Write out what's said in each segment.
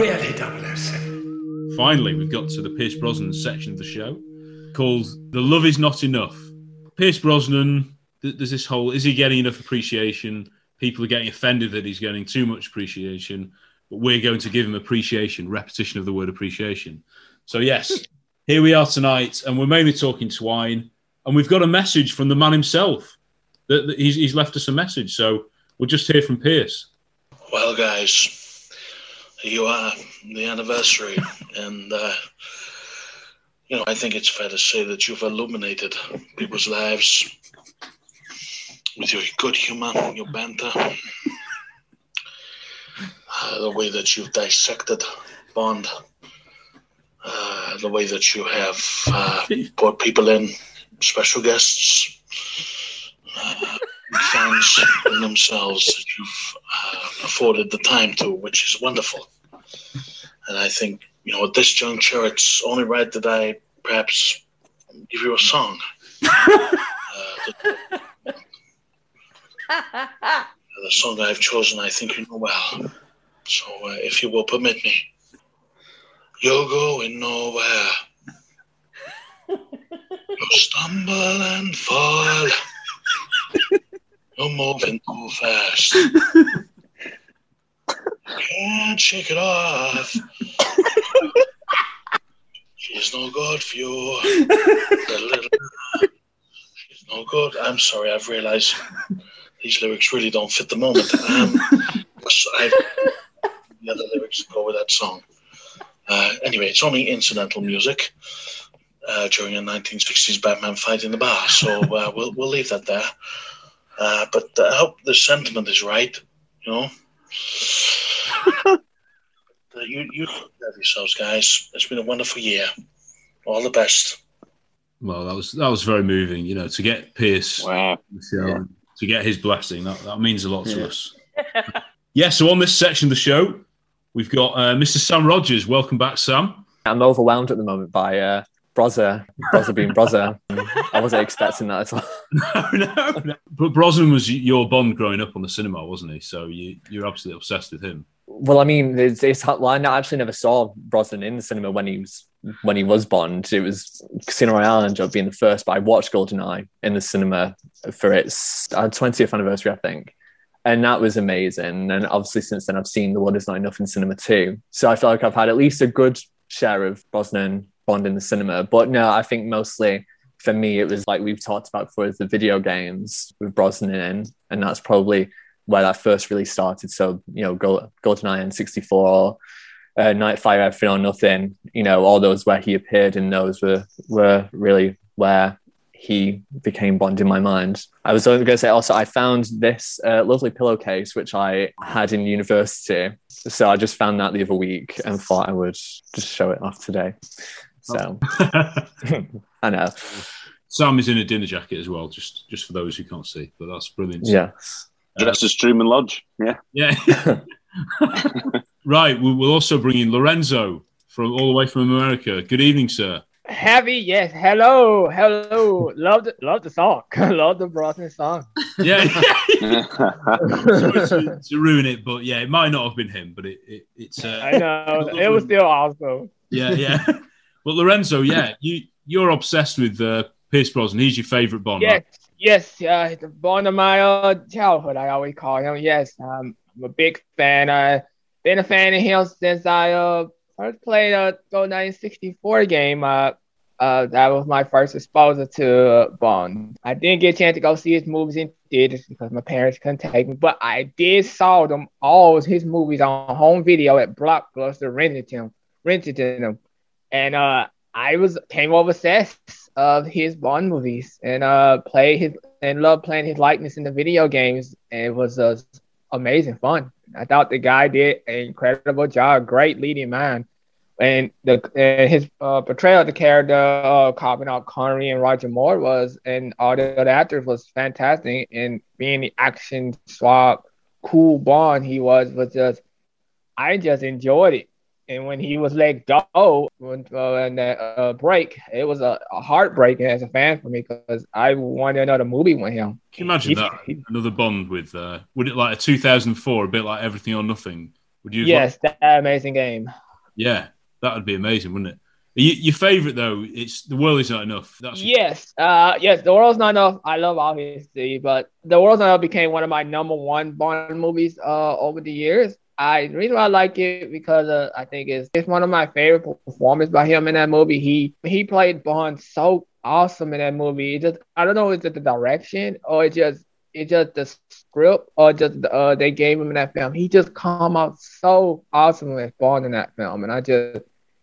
Really 007. Finally, we've got to the Pierce Brosnan section of the show called The Love Is Not Enough. Pierce Brosnan, th- there's this whole is he getting enough appreciation? People are getting offended that he's getting too much appreciation, but we're going to give him appreciation, repetition of the word appreciation. So, yes, here we are tonight, and we're mainly talking twine, and we've got a message from the man himself. That, that he's, he's left us a message, so we'll just hear from Pierce. Well, guys, you are the anniversary, and uh, you know I think it's fair to say that you've illuminated people's lives with your good humor, your banter, uh, the way that you've dissected Bond, uh, the way that you have uh, brought people in, special guests, uh, fans themselves that you've uh, afforded the time to, which is wonderful. And I think, you know, at this juncture, it's only right that I perhaps give you a song. Uh, the song I've chosen, I think you know well. So, uh, if you will permit me, you're going nowhere. You'll stumble and fall. You're moving too fast. Can't shake it off. She's no good for you. She's no good. I'm sorry, I've realized these lyrics really don't fit the moment. Um, I've the other lyrics go with that song. Uh, anyway, it's only incidental music uh, during a 1960s Batman fight in the bar, so uh, we'll we'll leave that there. Uh, but I hope the sentiment is right. You know, Uh, you you take care of yourselves, guys. It's been a wonderful year. All the best. Well, that was that was very moving. You know, to get Pierce Wow. on the show, Yeah. to get his blessing, that, that means a lot to Yeah. us. yeah. So on this section of the show, we've got uh, Mr. Sam Rogers. Welcome back, Sam. I'm overwhelmed at the moment by uh, Brozza, Brozza being Brozza. I wasn't expecting that at all. no, no, no. But Brosnan was your Bond growing up on the cinema, wasn't he? So you you're absolutely obsessed with him. Well, I mean, it's, it's well, I actually never saw Brosnan in the cinema when he was when he was Bond. It was Casino Royale ended up being the first, but I watched GoldenEye in the cinema for its uh, 20th anniversary, I think. And that was amazing. And obviously, since then, I've seen The World Is Not Enough in cinema too. So I feel like I've had at least a good share of Brosnan Bond in the cinema. But no, I think mostly for me, it was like we've talked about before, the video games with Brosnan. And that's probably where that first really started. So, you know, Gold, GoldenEye N64, uh, Nightfire, Everything or Nothing, you know, all those where he appeared in those were, were really where he became Bond in my mind. I was going to say also, I found this uh, lovely pillowcase which I had in university. So I just found that the other week and thought I would just show it off today. So I know. Sam is in a dinner jacket as well, just just for those who can't see. But that's brilliant. Yes. Dressed as Truman Lodge. Yeah. Yeah. right. We'll, we'll also bring in Lorenzo from all the way from America. Good evening, sir. Heavy, yes. Hello, hello. love the love the song. love the Brosnan song. Yeah. Sorry to, to ruin it, but yeah, it might not have been him, but it, it it's. Uh, I know it was still awesome. yeah, yeah. But Lorenzo, yeah, you you're obsessed with uh, Pierce Brosnan. He's your favorite Bond. Yes, right? yes. Uh, the Bond of my uh, childhood, I always call him. Yes, um, I'm a big fan. I've been a fan of him since I uh first played a GoldenEye 64 game. Uh, uh, that was my first exposure to uh, Bond. I didn't get a chance to go see his movies in theaters because my parents couldn't take me, but I did saw them all his movies on home video at Blockbuster, rented them, rented them, and uh, I was came over obsessed of his Bond movies and uh, play his and love playing his likeness in the video games. And it was uh, amazing fun. I thought the guy did an incredible job, great leading man and the uh, his uh, portrayal of the character uh, Corbin Connery and Roger Moore was, and all the other actors was fantastic. And being the action swap, cool Bond he was was just, I just enjoyed it. And when he was let go when uh, in that uh, break, it was a, a heartbreak as a fan for me because I wanted another movie with him. Can you imagine He- that he- another Bond with? Uh, would it like a 2004, a bit like Everything or Nothing? Would you? yes, that amazing game. yeah, that would be amazing, wouldn't it? You, your favorite though, it's the world is not enough. That's Yes, uh, yes, The World's Not Enough. I love obviously, but The World's Not Enough became one of my number one Bond movies uh, over the years. I the reason why I like it because uh, I think it's it's one of my favorite performances by him in that movie. He he played Bond so awesome in that movie. It just I don't know is it the direction or it just it just the script or just uh they gave him in that film. He just come out so awesome with Bond in that film, and I just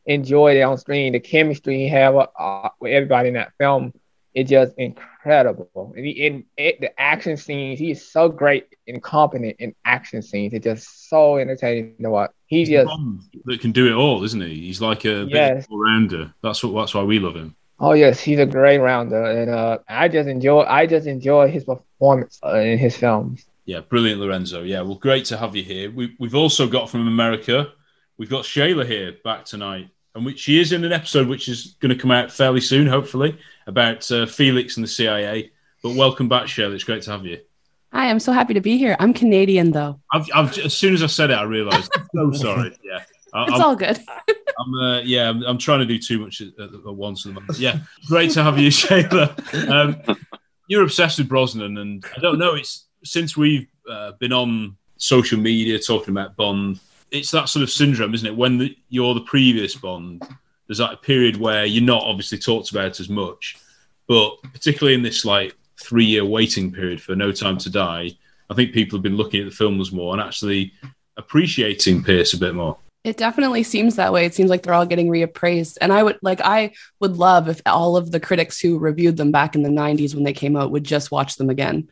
enjoyed it on screen. The chemistry he had with, uh, with everybody in that film is just incredible. And he, in it, the action scenes, he's so great and competent in action scenes. It's just so entertaining to watch. He He's just, Bond that can do it all, isn't he? He's like a Yes. all rounder. That's what. That's why we love him. oh yes, he's a great rounder, and uh, I just enjoy, I just enjoy his performance uh, in his films. Yeah, brilliant, Lorenzo. Yeah, well, great to have you here. We, we've also got from America, we've got Shayla here back tonight, and we, she is in an episode which is going to come out fairly soon, hopefully, about uh, Felix and the CIA. But welcome back, Shayla. It's great to have you. Hi, I'm so happy to be here. I'm Canadian though. I've, I've, as soon as I said it, I realised. I'm so sorry. Yeah, I, It's I'm, all good. I'm, uh, yeah, I'm, I'm trying to do too much at, at, at once at the moment. Yeah, great to have you, Shayla. Um, you're obsessed with Brosnan, and I don't know. It's since we've uh, been on social media talking about Bond. It's that sort of syndrome, isn't it? When the, you're the previous Bond, there's that period where you're not obviously talked about as much, but particularly in this like three-year waiting period for No Time to Die, I think people have been looking at the films more and actually appreciating Pierce a bit more. It definitely seems that way. It seems like they're all getting reappraised. And I would like I would love if all of the critics who reviewed them back in the 90s when they came out would just watch them again.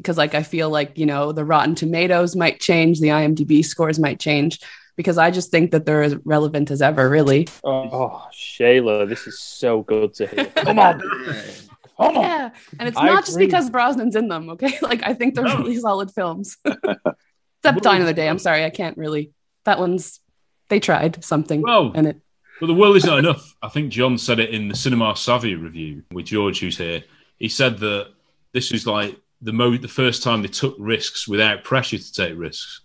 Because like I feel like, you know, the Rotten Tomatoes might change, the IMDb scores might change because I just think that they're as relevant as ever, really. Oh, Shayla, this is so good to hear. Come on. Come on. Yeah. And it's I not just agree. because Brosnan's in them, okay? Like I think they're No. really solid films. Except Die Another Day. I'm sorry, I can't really that one's they tried something Well, and it But the world is not enough. I think John said it in the Cinema Savvy review with George, who's here. He said that this is like the mo- the first time they took risks without pressure to take risks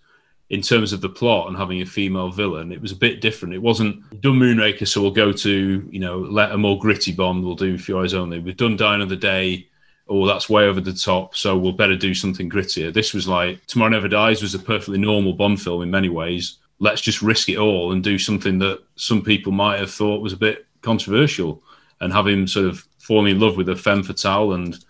in terms of the plot and having a female villain. It was a bit different. It wasn't done Moonraker, so we'll go to you know let a more gritty Bond. We'll do Eyes Only. We've done Die Another Day. Oh, that's way over the top. So we'll better do something grittier. This was like Tomorrow Never Dies was a perfectly normal Bond film in many ways. Let's just risk it all and do something that some people might have thought was a bit controversial, and have him sort of falling in love with a femme fatale and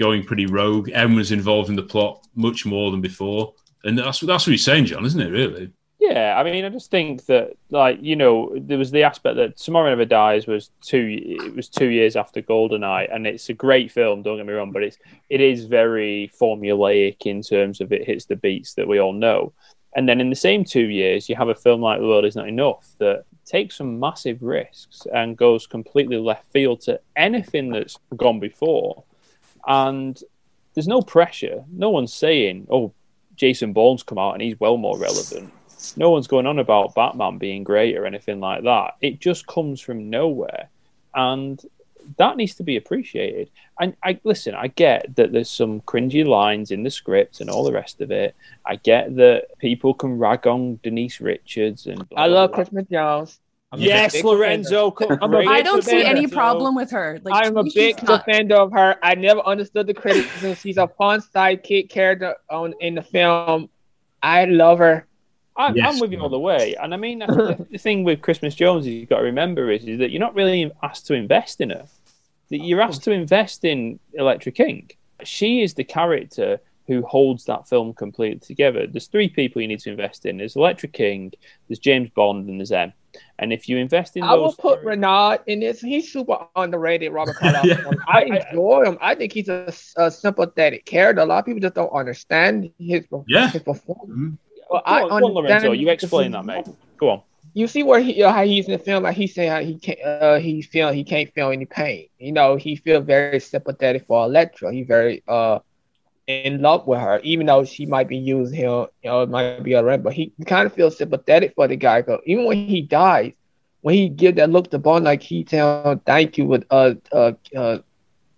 going pretty rogue. Everyone's involved in the plot much more than before, and that's that's what he's saying, John, isn't it? Really? Yeah, I mean, I just think that, like, you know, there was the aspect that Tomorrow Never Dies was two. It was two years after Goldeneye, and it's a great film. Don't get me wrong, but it's it is very formulaic in terms of it hits the beats that we all know. And then in the same two years, you have a film like The World Is Not Enough that takes some massive risks and goes completely left field to anything that's gone before. And there's no pressure. No one's saying, "Oh, Jason Bourne's come out and he's well more relevant." No one's going on about Batman being great or anything like that. It just comes from nowhere, and that needs to be appreciated. And I listen. I get that there's some cringy lines in the script and all the rest of it. I get that people can rag on Denise Richards and. I love Christmas Jones. I'm yes, Lorenzo. I'm a great I don't see any problem with her. Like I'm a she's big not- defender of her. I never understood the criticism. She's a fun sidekick character on in the film. I love her. I'm, Yes. I'm with you all the way. And I mean, the, the thing with Christmas Jones is you've got to remember is, is that you're not really asked to invest in her. That You're asked to invest in Elektra King. She is the character who holds that film completely together. There's three people you need to invest in. There's Elektra King, there's James Bond, and there's M. And if you invest in I will put three- Renard in this. He's super underrated, Robert Carlyle. Yeah. I enjoy him. I think he's a, a sympathetic character. A lot of people just don't understand his, Yeah. his performance. Mhm. Well, Go I on, go on, Lorenzo. You explain that, mate. Go on. you see where he uh, how he's in the film like he's saying how he can't uh, he feel he can't feel any pain you know he feel very sympathetic for Electra he very uh in love with her even though she might be using him you know it might be a red but he kind of feels sympathetic for the guy 'cause even when he dies when he give that look to Bond like he tell him thank you with uh uh uh,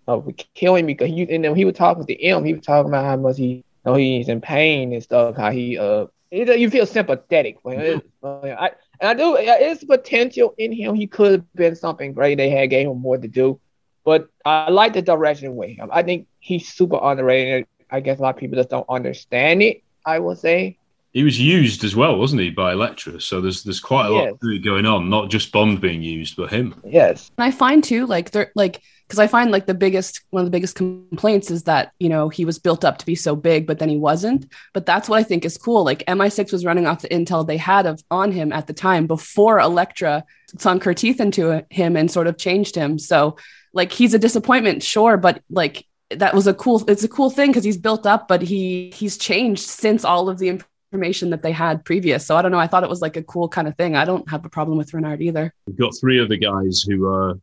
uh killing me because he and then he would talk with the M he was talking about how much he you know he's in pain and stuff how he uh you you feel sympathetic for him. Uh, I, and I do. It's potential in him. He could have been something great. They had gave him more to do, but I like the direction with him. I think he's super underrated. I guess a lot of people just don't understand it. I will say. He was used as well, wasn't he, by Elektra? So there's there's quite a lot Yes. really going on, not just Bond being used, but him. Yes. And I find too, like they're like, because I find like the biggest one of the biggest complaints is that you know he was built up to be so big, but then he wasn't. But that's what I think is cool. Like MI6 was running off the intel they had of on him at the time before Elektra sunk her teeth into him and sort of changed him. So like he's a disappointment, sure, but like that was a cool. It's a cool thing because he's built up, but he he's changed since all of the information that they had previous. So I don't know. I thought it was like a cool kind of thing. I don't have a problem with Renard either. We've got three other guys who are,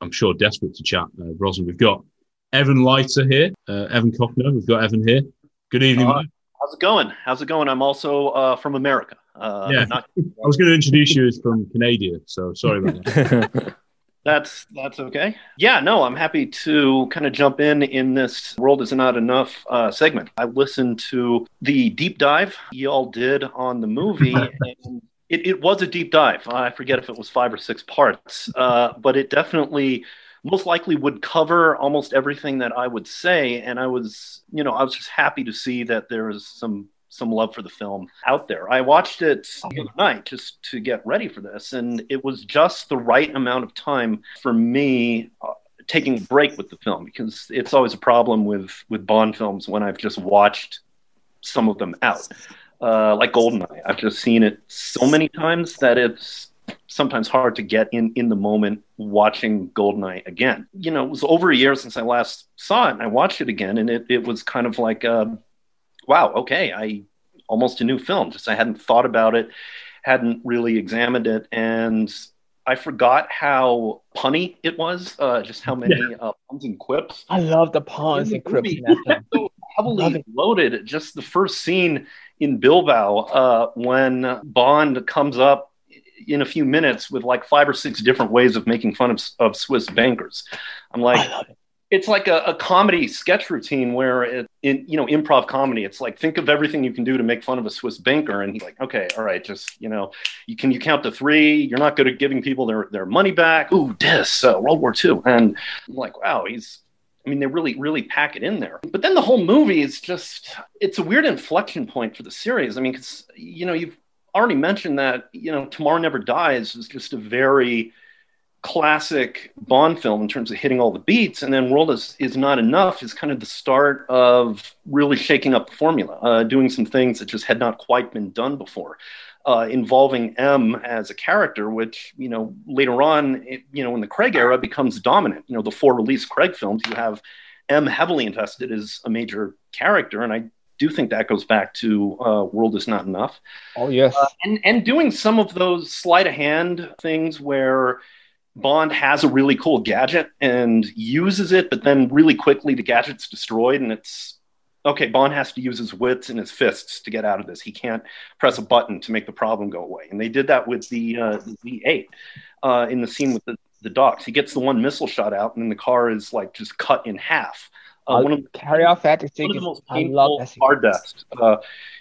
I'm sure, desperate to chat. Uh, Brosnan, we've got Evan Leiter here, uh, Evan Cochner. We've got Evan here. Good evening. Uh. How's it going? How's it going? I'm also uh, from America. Uh, Yeah. not- I was going to introduce you as from Canada, so sorry about that. that's that's okay. Yeah, no, I'm happy to kind of jump in in this world is not enough uh, segment. I listened to the deep dive y'all did on the movie, and it, it was a deep dive. I forget if it was five or six parts, uh, but it definitely most likely would cover almost everything that I would say. And I was, you know, I was just happy to see that there was some some love for the film out there. I watched it the other night just to get ready for this, and it was just the right amount of time for me uh, taking a break with the film because it's always a problem with with Bond films when I've just watched some of them out. Uh, like Goldeneye, I've just seen it so many times that it's sometimes hard to get in in the moment watching Goldeneye again. You know, it was over a year since I last saw it, and I watched it again, and it it was kind of like, uh, wow, okay, I almost a new film. Just I hadn't thought about it, hadn't really examined it, and I forgot how punny it was. Uh, just how many uh, puns and quips. I love the puns and quips. crypts movie, in that film. so heavily loaded. Just the first scene in Bilbao uh, when Bond comes up in a few minutes with like five or six different ways of making fun of, of Swiss bankers. I'm like, it's like a, a comedy sketch routine where it, in you know improv comedy. It's like think of everything you can do to make fun of a swiss banker. And he's like okay all right just you know you can you count to three? You're not good at giving people their, their money back. Ooh this uh, world war ii and I'm like wow he's I mean, they really, really pack it in there. But then the whole movie is just, it's a weird inflection point for the series. I mean, because, you know, you've already mentioned that, you know, Tomorrow Never Dies is just a very classic Bond film in terms of hitting all the beats, and then World is, is Not Enough is kind of the start of really shaking up the formula, uh, doing some things that just had not quite been done before. Uh, involving M as a character, which you know later on, it, you know, in the Craig era, becomes dominant. You know, the four release Craig films, you have M heavily invested as a major character, and I do think that goes back to uh, World is Not Enough. Oh yes, uh, and and doing some of those sleight of hand things where Bond has a really cool gadget and uses it, but then really quickly the gadget's destroyed, and it's okay, Bond has to use his wits and his fists to get out of this. He can't press a button to make the problem go away. And they did that with the, uh, the V8 uh, in the scene with the, the docks. He gets the one missile shot out, and then the car is like just cut in half. Uh, one of caviar factory one of the most painful car deaths uh,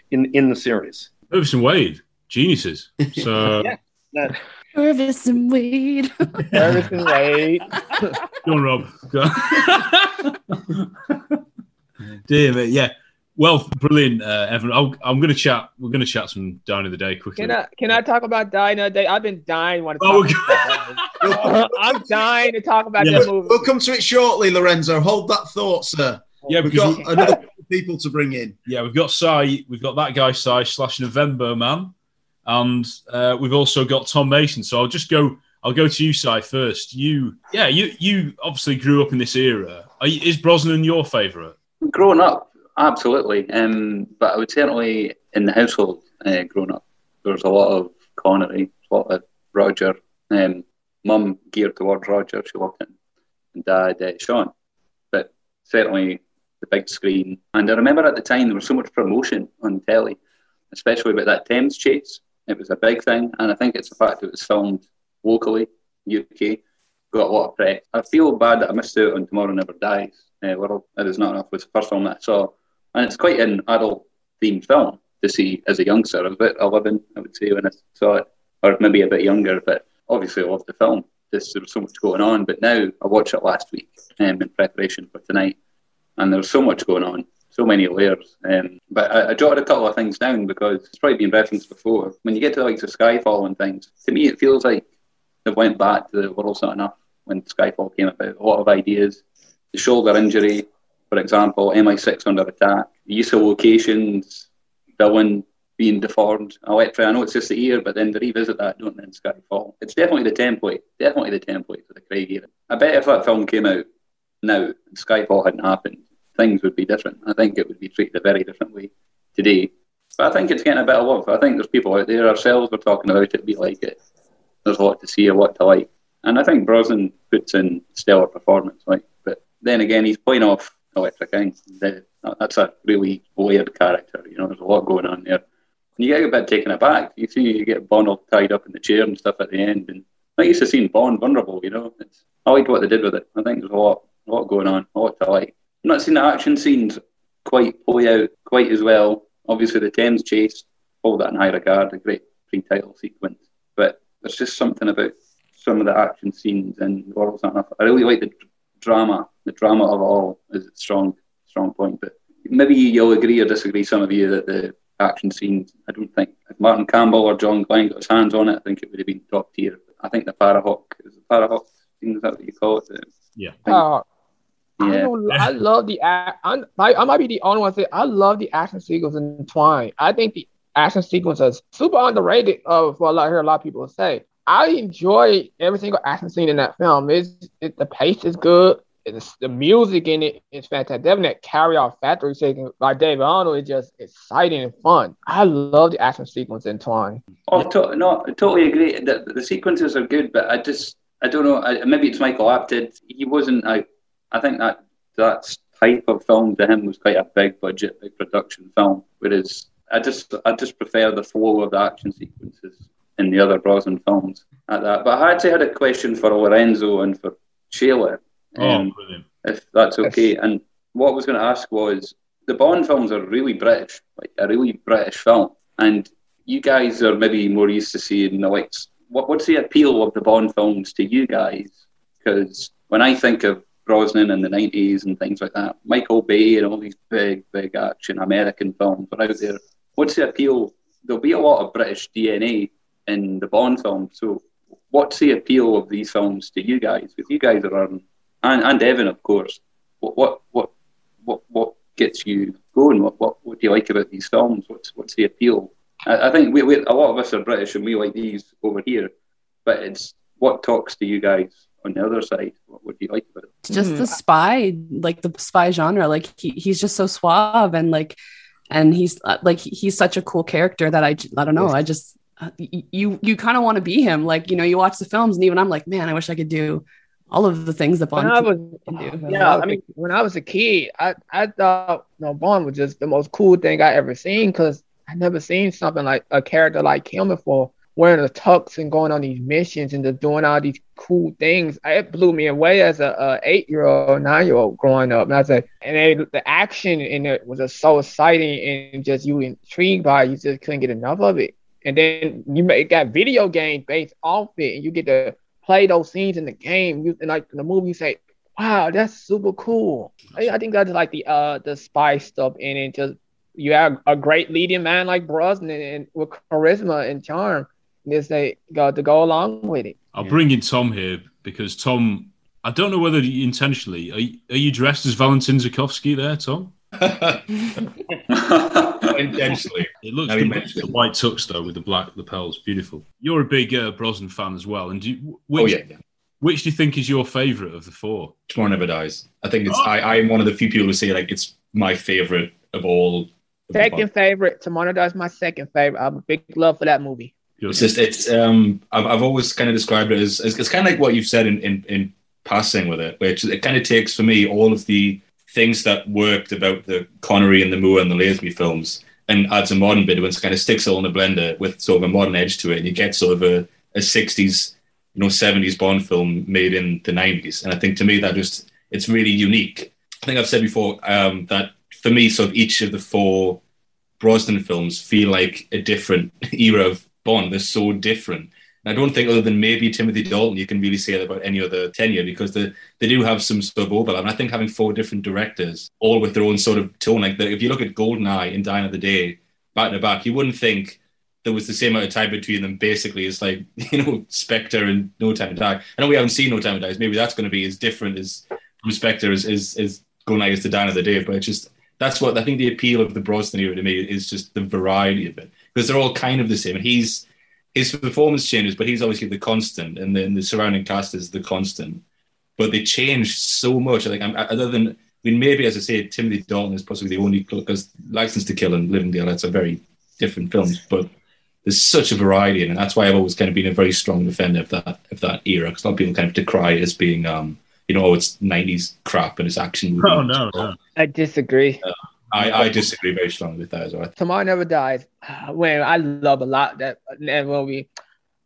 in in the series. Purvis and Wade, geniuses. So yeah, that, Purvis and Wade. Purvis and Wade. Go on, Rob. Go. Dear me, yeah. Well, brilliant, uh, Evan. I'll, I'm going to chat. We're going to chat some down in the day quickly. Can I can I talk about dying a day? I've been dying want to Oh, talk about that. I'm dying to talk about Yeah. that movie. We'll come to it shortly, Lorenzo. Hold that thought, sir. Yeah, we've got another couple of people to bring in. Yeah, we've got Sai. We've got that guy Sai slash November man, and uh, we've also got Tom Mason. So I'll just go. I'll go to you, Sai, first. You, yeah, you you obviously grew up in this era. You, is Brosnan your favourite? Growing up, absolutely. Um, but I would certainly, in the household, uh, growing up, there was a lot of Connery, a lot of Roger. Um, Mum geared towards Roger, she loved him, and Dad, uh, Sean. But certainly the big screen. And I remember at the time there was so much promotion on telly, especially about that Thames chase. It was a big thing, and I think it's the fact that it was filmed locally, UK, got a lot of press. I feel bad that I missed out on Tomorrow Never Dies. Uh, World It Is Not Enough It was the first film that I saw, and it's quite an adult themed film to see as a youngster. I was about 11, I would say, when I saw it, or maybe a bit younger, but obviously I loved the film. Just, there was so much going on, but now I watched it last week um, in preparation for tonight, and there's so much going on, so many layers. Um, but I, I jotted a couple of things down because it's probably been referenced before. When you get to the likes of Skyfall and things, to me it feels like they've went back to the world's not enough when Skyfall came about. A lot of ideas, the shoulder injury, for example, MI6 under attack, the use of locations, villain being deformed. Electra, I know it's just the ear, but then they revisit that, don't they, in Skyfall. It's definitely the template, definitely the template for the Craig era. I bet if that film came out now Skyfall hadn't happened, things would be different. I think it would be treated a very different way today. But I think it's getting a bit of love. I think there's people out there, ourselves, we're talking about it, we like it. There's a lot to see, a lot to like. And I think Brosnan puts in stellar performance. Like, but then again, he's playing off Elektra King. That's a really layered character. You know, there's a lot going on there. And you get a bit taken aback. You see, you get Bond all tied up in the chair and stuff at the end. And I used to see Bond vulnerable. You know, it's, I liked what they did with it. I think there's a lot, a lot going on, a lot to like. I'm not seeing the action scenes quite play out quite as well. Obviously, the Thames chase, all that in high regard, a great pre-title sequence. But there's just something about some of the action scenes and the world's not enough. I really like the drama. The drama of it all is a strong, strong point. But maybe you'll agree or disagree, some of you, that the action scenes, I don't think if Martin Campbell or John Glenn got his hands on it, I think it would have been top tier. I think the Parahawk is the Parahawk scene, is that what you call it? The- Yeah. Uh, I, love the act. I, I might be the only one to say I love the action sequence in Twine. I think the action sequence is super underrated. Uh, a lot, I hear a lot of people say. I enjoy every single action scene in that film. It's it, the pace is good. It's, the music in it is fantastic. Devin that caviar factory sequence by David Arnold is just exciting and fun. I love the action sequence in Twine. Oh, to- no, I totally agree. The, the sequences are good, but I just, I don't know. I, maybe it's Michael Apted. He wasn't. I, I think that that type of film to him was quite a big budget, big production film. Whereas I just, I just prefer the flow of the action sequences in the other Brosnan films at that. But I actually had a question for Lorenzo and for Sheila. Oh, um, brilliant. if that's okay. And what I was going to ask was the Bond films are really British, like a really British film. And you guys are maybe more used to seeing the likes. What, what's the appeal of the Bond films to you guys? Because when I think of Brosnan in the 90s and things like that, Michael Bay and all these big, big action American films are out there. What's the appeal? There'll be a lot of British DNA in the Bond films. So what's the appeal of these films to you guys? If you guys are on, and, and Evan, of course, what what what what, what gets you going? What, what what do you like about these films? What's what's the appeal? I, I think we, we, a lot of us are British and we like these over here, but it's what talks to you guys on the other side. What would you like about it? It's just the spy, like the spy genre. Like he, he's just so suave and like, and he's uh, like he's such a cool character that I I don't know. I just uh, you you kind of want to be him. Like you know, you watch the films and even I'm like, man, I wish I could do all of the things that Bond When I was, can do. yeah, I mean, when I was a kid, I, I thought you know, Bond was just the most cool thing I ever seen because I never seen something like a character like him before, wearing a tux and going on these missions and just doing all these cool things. It blew me away as a, a eight year old, nine year old growing up. And I said, and the action in it was just so exciting and just you intrigued by it. You just couldn't get enough of it. And then you make got video games based off it, and you get to play those scenes in the game. You and like in the movie, you say, "Wow, that's super cool." I, I think that's like the uh the spy stuff in it. Just you have a great leading man like Brosnan and with charisma and charm. And just they got to go along with it. I'll bring in Tom here because Tom, I don't know whether you intentionally are you, are you dressed as Valentin Zukovsky there, Tom? Intentionally. It looks Now you good. The white tux though with the black lapels, beautiful. You're a big uh, Brosnan fan as well, and do you, which, Oh, yeah, yeah. which do you think is your favourite of the four? Tomorrow Never Dies. I think it's. I, I'm one of the few people who say like it's my favorite of all. of the Second Bond. favorite. Tomorrow Does my second favorite. I'm a big love for that movie. It's just it's. Um, I've, I've always kind of described it as it's, it's kind of like what you've said in, in in passing with it, which it kind of takes for me all of the things that worked about the Connery and the Moore and the Lazenby films and adds a modern bit and kind of sticks it all in a blender with sort of a modern edge to it, and you get sort of a, a 60s, you know, 70s Bond film made in the 90s. And I think to me that just it's really unique. I think I've said before um, that for me, sort of each of the four Brosnan films feel like a different era of Bond. They're so different. And I don't think, other than maybe Timothy Dalton, you can really say that about any other tenure because they, they do have some sort of overlap. And I think having four different directors, all with their own sort of tone, like that, if you look at Goldeneye and Die Another Day back to back, you wouldn't think there was the same amount of time between them. Basically, it's like you know Spectre and No Time to Die. I know we haven't seen No Time to Die. so Maybe that's going to be as different as from Spectre as as, as Goldeneye is to Die Another Day. But it's just that's what I think the appeal of the Brosnan era to me is just the variety of it because they're all kind of the same. And he's his performance changes, but he's obviously the constant, and then the surrounding cast is the constant. But they change so much. Like I'm, other than, I mean, maybe as I say, Timothy Dalton is possibly the only because License to Kill and Living Daylights that's are very different films, but there's such a variety in it. That's why I've always kind of been a very strong defender of that of that era. Because a lot of people kind of decry it as being, um, you know, oh, it's '90s crap and it's action. movie. Oh no, no. I disagree. I, I disagree very strongly with that as well. Tomorrow Never Dies. When I love a lot that that movie.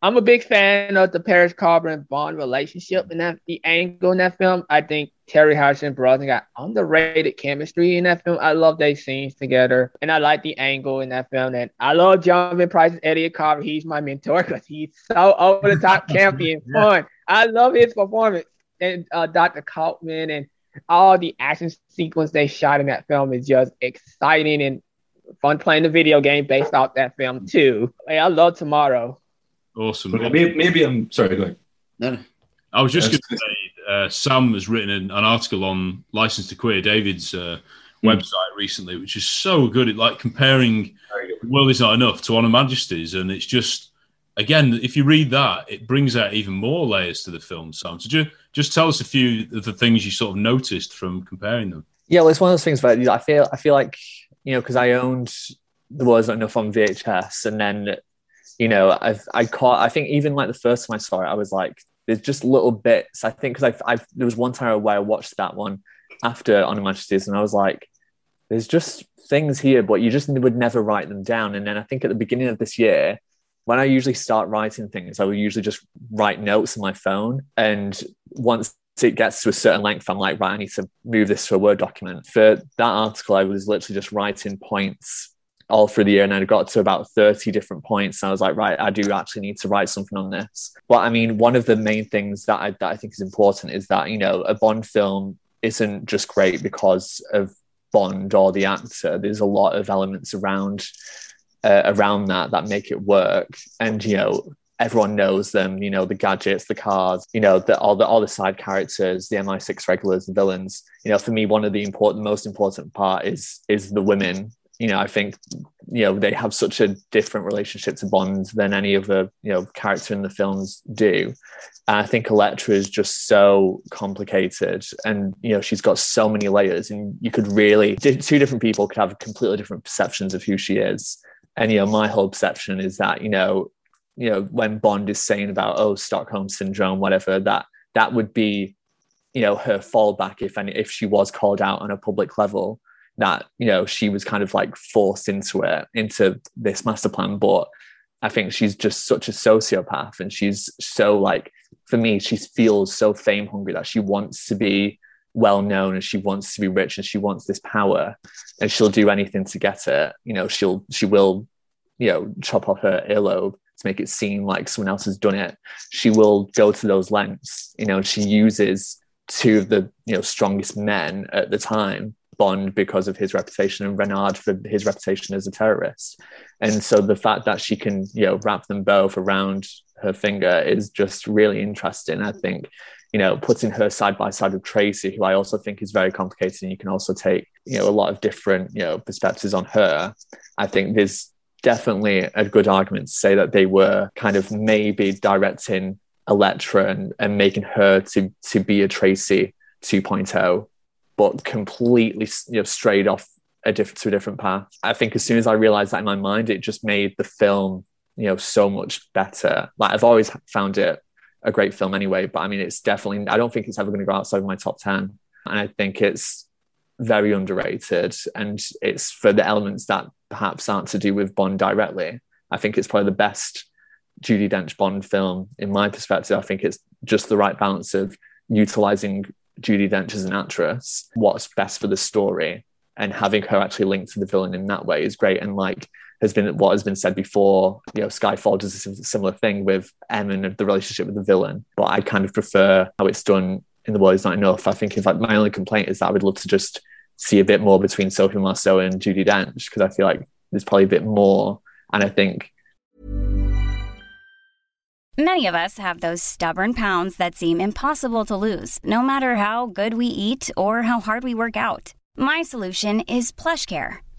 I'm a big fan of the Paris Carver Bond relationship and that the angle in that film. I think Teri Hatcher and Brosnan got underrated chemistry in that film. I love their scenes together, and I like the angle in that film. And I love Jonathan Pryce's Eddie Carver. He's my mentor because he's so over the top, campy, and fun. I love his performance. And uh, Dr. Kaufman and all the action sequence they shot in that film is just exciting and fun playing the video game based off that film too. Hey, I love Tomorrow. Awesome. But maybe, maybe I'm sorry. Go ahead. No, no. I was just Yes. going to say, uh, Sam has written an, an article on License to Queer, David's uh, Hmm. website recently, which is so good at like comparing The World Is Not Enough to On Her Majesty's. And it's just, again, if you read that, it brings out even more layers to the film, Sam. So just, just tell us a few of the things you sort of noticed from comparing them. Yeah, well, it's one of those things where I feel I feel like you know because I owned the was enough on VHS, and then you know I've I caught I think even like the first time I saw it, I was like, there's just little bits. I think because I there was one time where I watched that one after On Her Majesty's, and I was like, there's just things here, but you just would never write them down. And then I think at the beginning of this year. When I usually start writing things, I will usually just write notes on my phone. And once it gets to a certain length, I'm like, right, I need to move this to a Word document. For that article, I was literally just writing points all through the year and I got to about 30 different points. And I was like, right, I do actually need to write something on this. But I mean, one of the main things that I, that I think is important is that, you know, a Bond film isn't just great because of Bond or the actor. There's a lot of elements around uh, around that that make it work. And, you know, everyone knows them. You know, the gadgets, the cars, you know, the, all the all the side characters, the MI6 regulars, the villains. You know, for me, one of the important, most important part is is the women. You know, I think you know they have such a different relationship to Bond than any other you know character in the films do. And I think Elektra is just so complicated, and you know she's got so many layers, and you could really two different people could have completely different perceptions of who she is. And you know, my whole perception is that you know you know when bond is saying about oh stockholm syndrome whatever that that would be you know her fallback if any if she was called out on a public level that you know she was kind of like forced into it into this master plan. But i think she's just such a sociopath and she's so like for me she feels so fame hungry that she wants to be well known and she wants to be rich and she wants this power and she'll do anything to get it you know she'll she will you know chop off her earlobe to make it seem like someone else has done it, she will go to those lengths. You know, she uses two of the you know strongest men at the time, Bond because of his reputation and Renard for his reputation as a terrorist. And so the fact that she can you know wrap them both around her finger is just really interesting. I think you know, putting her side by side with Tracy, who I also think is very complicated, and you can also take, you know, a lot of different, you know, perspectives on her. I think there's definitely a good argument to say that they were kind of maybe directing Electra and, and making her to to be a Tracy 2.0, but completely you know strayed off a different to a different path. I think as soon as I realized that in my mind, it just made the film you know so much better. Like I've always found it a great film anyway, but I mean it's definitely I don't think it's ever going to go outside my top ten, and I think it's very underrated and it's for the elements that perhaps aren't to do with Bond directly. I think it's probably the best Judi Dench Bond film in my perspective. I think it's just the right balance of utilizing Judi Dench as an actress, what's best for the story, and having her actually linked to the villain in that way is great. And like has been what has been said before, you know, Skyfall does a similar thing with M and the relationship with the villain. But I kind of prefer how it's done in the world is not enough. I think in fact my only complaint is that I would love to just see a bit more between Sophie Marceau and Judi Dench because I feel like there's probably a bit more. And I think many of us have those stubborn pounds that seem impossible to lose, no matter how good we eat or how hard we work out. My solution is PlushCare.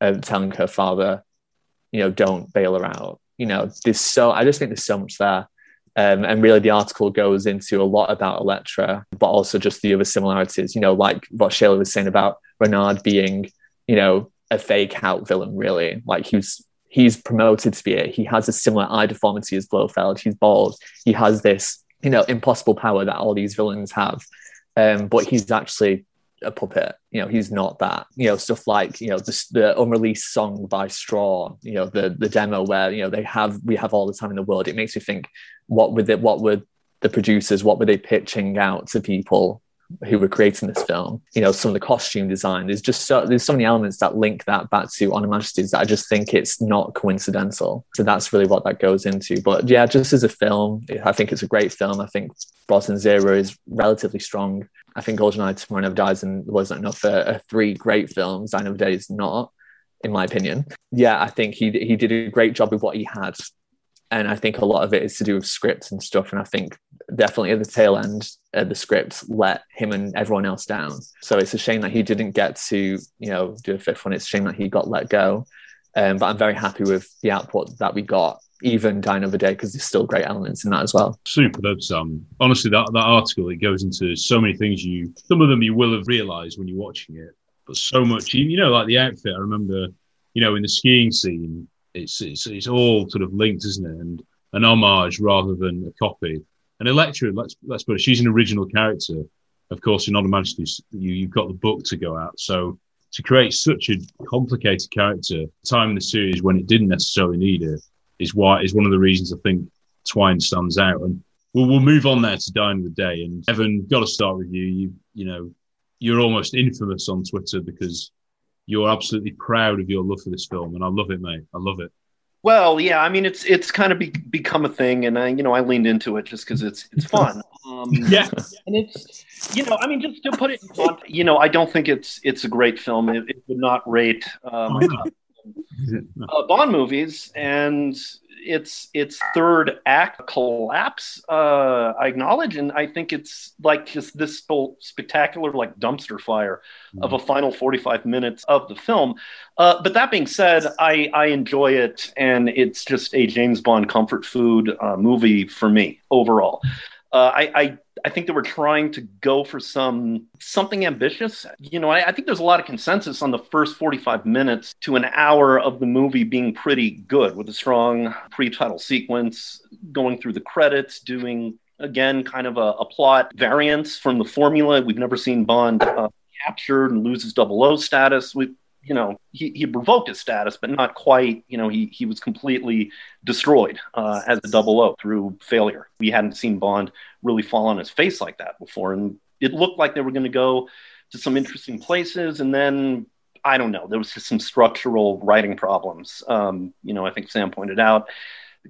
telling her father, you know, don't bail her out. You know, there's so I just think there's so much there. Um, and really, the article goes into a lot about Electra, but also just the other similarities. You know, like what Shayla was saying about Renard being, you know, a fake out villain. Really, like he's he's promoted to be it. He has a similar eye deformity as Blofeld. He's bald. He has this, you know, impossible power that all these villains have. Um, but he's actually a puppet. You know, he's not that. You know, stuff like you know the, the unreleased song by Straw. You know, the the demo where you know they have we have all the time in the world. It makes you think what would it what would the producers what were they pitching out to people who were creating this film. You know, some of the costume design. There's just so there's so many elements that link that back to On Her Majesty's that I just think it's not coincidental. So that's really what that goes into. But yeah, just as a film, I think it's a great film. I think Brosnan Zero is relatively strong. I think GoldenEye Tomorrow Never Dies and wasn't enough for uh, three great films. I Never Die is not, in my opinion. Yeah, I think he he did a great job with what he had, and I think a lot of it is to do with scripts and stuff. And I think definitely at the tail end, uh, the scripts let him and everyone else down. So it's a shame that he didn't get to you know do a fifth one. It's a shame that he got let go. Um, but I'm very happy with the output that we got, even Die Another Day, because there's still great elements in that as well. Superb, Sam. Honestly, that, that article it goes into so many things. You some of them you will have realised when you're watching it, but so much. You know, like the outfit. I remember, you know, in the skiing scene, it's it's it's all sort of linked, isn't it? And an homage rather than a copy. And Electra, let's let's put it, she's an original character. Of course, in automatically you you've got the book to go out. So to create such a complicated character, time in the series when it didn't necessarily need it, is why is one of the reasons I think Twine stands out. And we'll we'll move on there to Die Another Day. And Evan, got to start with you. You you know you're almost infamous on Twitter because you're absolutely proud of your love for this film, and I love it, mate. I love it. Well, yeah, I mean, it's it's kind of be, become a thing, and I, you know, I leaned into it just because it's it's fun. Um, yeah, and it's you know, I mean, just to put it context, you know, I don't think it's it's a great film. It, it would not rate um, uh, Bond movies, and its its third act collapse. Uh, I acknowledge, and I think it's like just this whole spectacular like dumpster fire of a final forty five minutes of the film. Uh, but that being said, I I enjoy it, and it's just a James Bond comfort food uh, movie for me overall. Uh, I, I I think they were trying to go for some something ambitious. You know, I, I, think there's a lot of consensus on the first 45 minutes to an hour of the movie being pretty good with a strong pre-title sequence, going through the credits, doing again kind of a, a plot variance from the formula. We've never seen Bond uh, captured and loses double O status. We you know, he, he revoked his status, but not quite. You know, he, he was completely destroyed uh, as a double O through failure. We hadn't seen Bond really fall on his face like that before. And it looked like they were going to go to some interesting places. And then, I don't know, there was just some structural writing problems. Um, you know, I think Sam pointed out,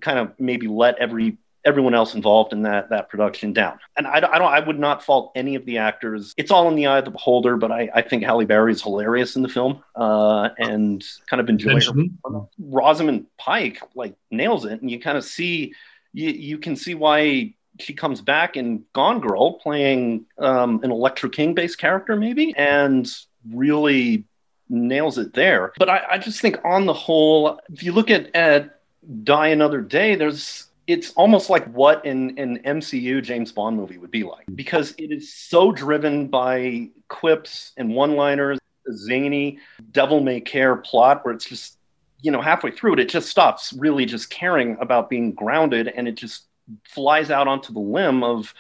kind of maybe let every everyone else involved in that that production down. And I, I, don't, I would not fault any of the actors. It's all in the eye of the beholder. But I, I think Halle Berry is hilarious in the film, uh, and kind of enjoy her. Rosamund Pike like nails it, and you kind of see you you can see why she comes back in Gone Girl playing um, an Elektra King based character, maybe, and really nails it there. But I, I just think on the whole, if you look at at Die Another Day, there's it's almost like what an, an MCU James Bond movie would be like because it is so driven by quips and one liners, zany, devil may care plot where it's just, you know, halfway through it, it just stops really just caring about being grounded and it just flies out onto the limb of,